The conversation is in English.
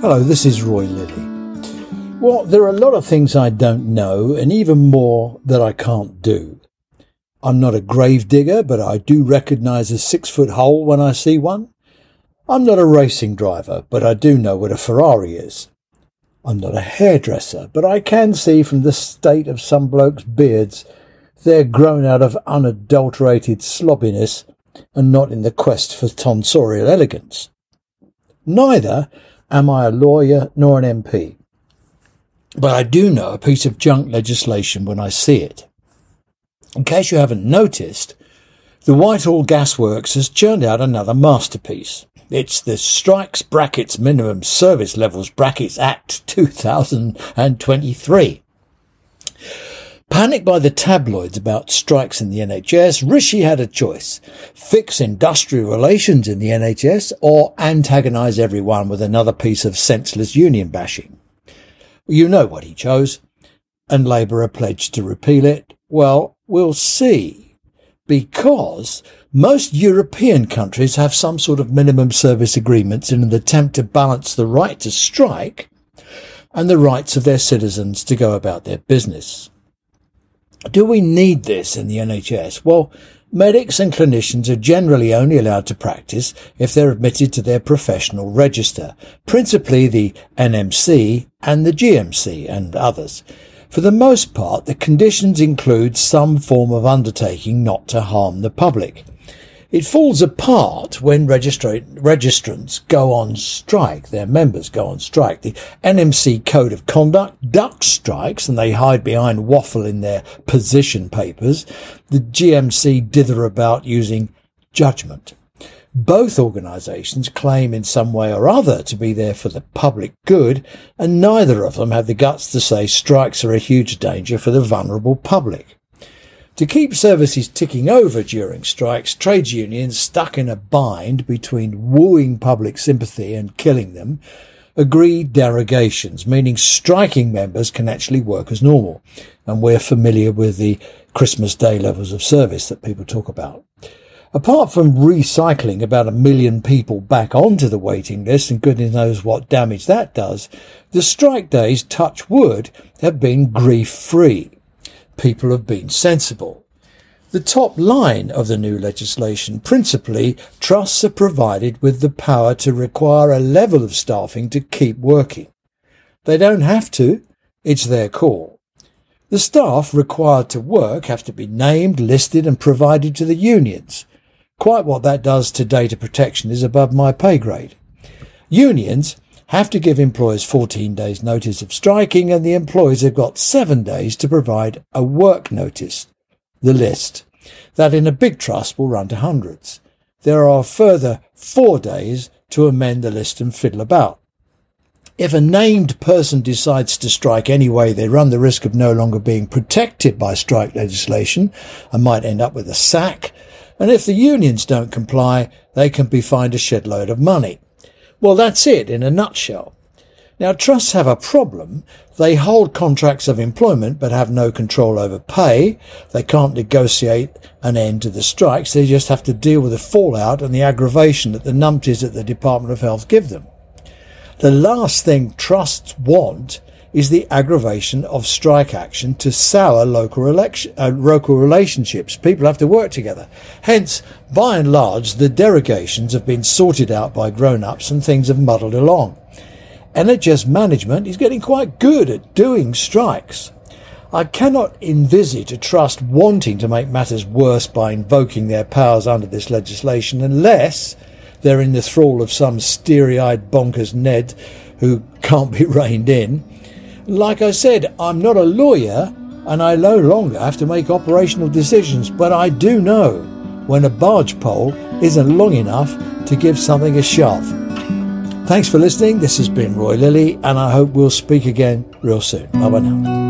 Hello, this is Roy Lilly. Well, there are a lot of things I don't know and even more that I can't do. I'm not a grave digger, but I do recognize a six foot hole when I see one. I'm not a racing driver, but I do know what a Ferrari is. I'm not a hairdresser, but I can see from the state of some blokes' beards they're grown out of unadulterated slobbiness and not in the quest for tonsorial elegance. Neither am I a lawyer nor an MP. But I do know a piece of junk legislation when I see it. In case you haven't noticed, the Whitehall Gasworks has churned out another masterpiece. It's the Strikes Brackets Minimum Service Levels Brackets Act 2023. Panicked by the tabloids about strikes in the NHS, Rishi had a choice. Fix industrial relations in the NHS or antagonise everyone with another piece of senseless union bashing. You know what he chose. And Labour are pledged to repeal it. Well, we'll see. Because most European countries have some sort of minimum service agreements in an attempt to balance the right to strike and the rights of their citizens to go about their business. Do we need this in the NHS? Well, medics and clinicians are generally only allowed to practice if they're admitted to their professional register, principally the NMC and the GMC and others. For the most part, the conditions include some form of undertaking not to harm the public. It falls apart when registra- registrants go on strike. Their members go on strike. The NMC Code of Conduct ducks strikes and they hide behind waffle in their position papers. The GMC dither about using judgment. Both organisations claim in some way or other to be there for the public good, and neither of them have the guts to say strikes are a huge danger for the vulnerable public. To keep services ticking over during strikes, trades unions stuck in a bind between wooing public sympathy and killing them agreed derogations, meaning striking members can actually work as normal. And we're familiar with the Christmas Day levels of service that people talk about. Apart from recycling about a million people back onto the waiting list, and goodness knows what damage that does, the strike days, touch wood, have been grief free people have been sensible. The top line of the new legislation, principally, trusts are provided with the power to require a level of staffing to keep working. They don't have to, it's their call. The staff required to work have to be named, listed and provided to the unions. Quite what that does to data protection is above my pay grade. Unions have to give employers 14 days notice of striking and the employees have got seven days to provide a work notice, the list. That in a big trust will run to hundreds. There are further four days to amend the list and fiddle about. If a named person decides to strike anyway, they run the risk of no longer being protected by strike legislation and might end up with a sack. And if the unions don't comply, they can be fined a shed load of money. Well, that's it in a nutshell. Now, trusts have a problem. They hold contracts of employment but have no control over pay. They can't negotiate an end to the strikes. They just have to deal with the fallout and the aggravation that the numpties at the Department of Health give them. The last thing trusts want is the aggravation of strike action to sour local, election, uh, local relationships. People have to work together. Hence, by and large, the derogations have been sorted out by grown-ups and things have muddled along. NHS management is getting quite good at doing strikes. I cannot envisage a trust wanting to make matters worse by invoking their powers under this legislation unless they're in the thrall of some steery eyed bonkers Ned who can't be reined in like I said, I'm not a lawyer and I no longer have to make operational decisions, but I do know when a barge pole isn't long enough to give something a shove. Thanks for listening. This has been Roy Lilly, and I hope we'll speak again real soon. Bye bye now.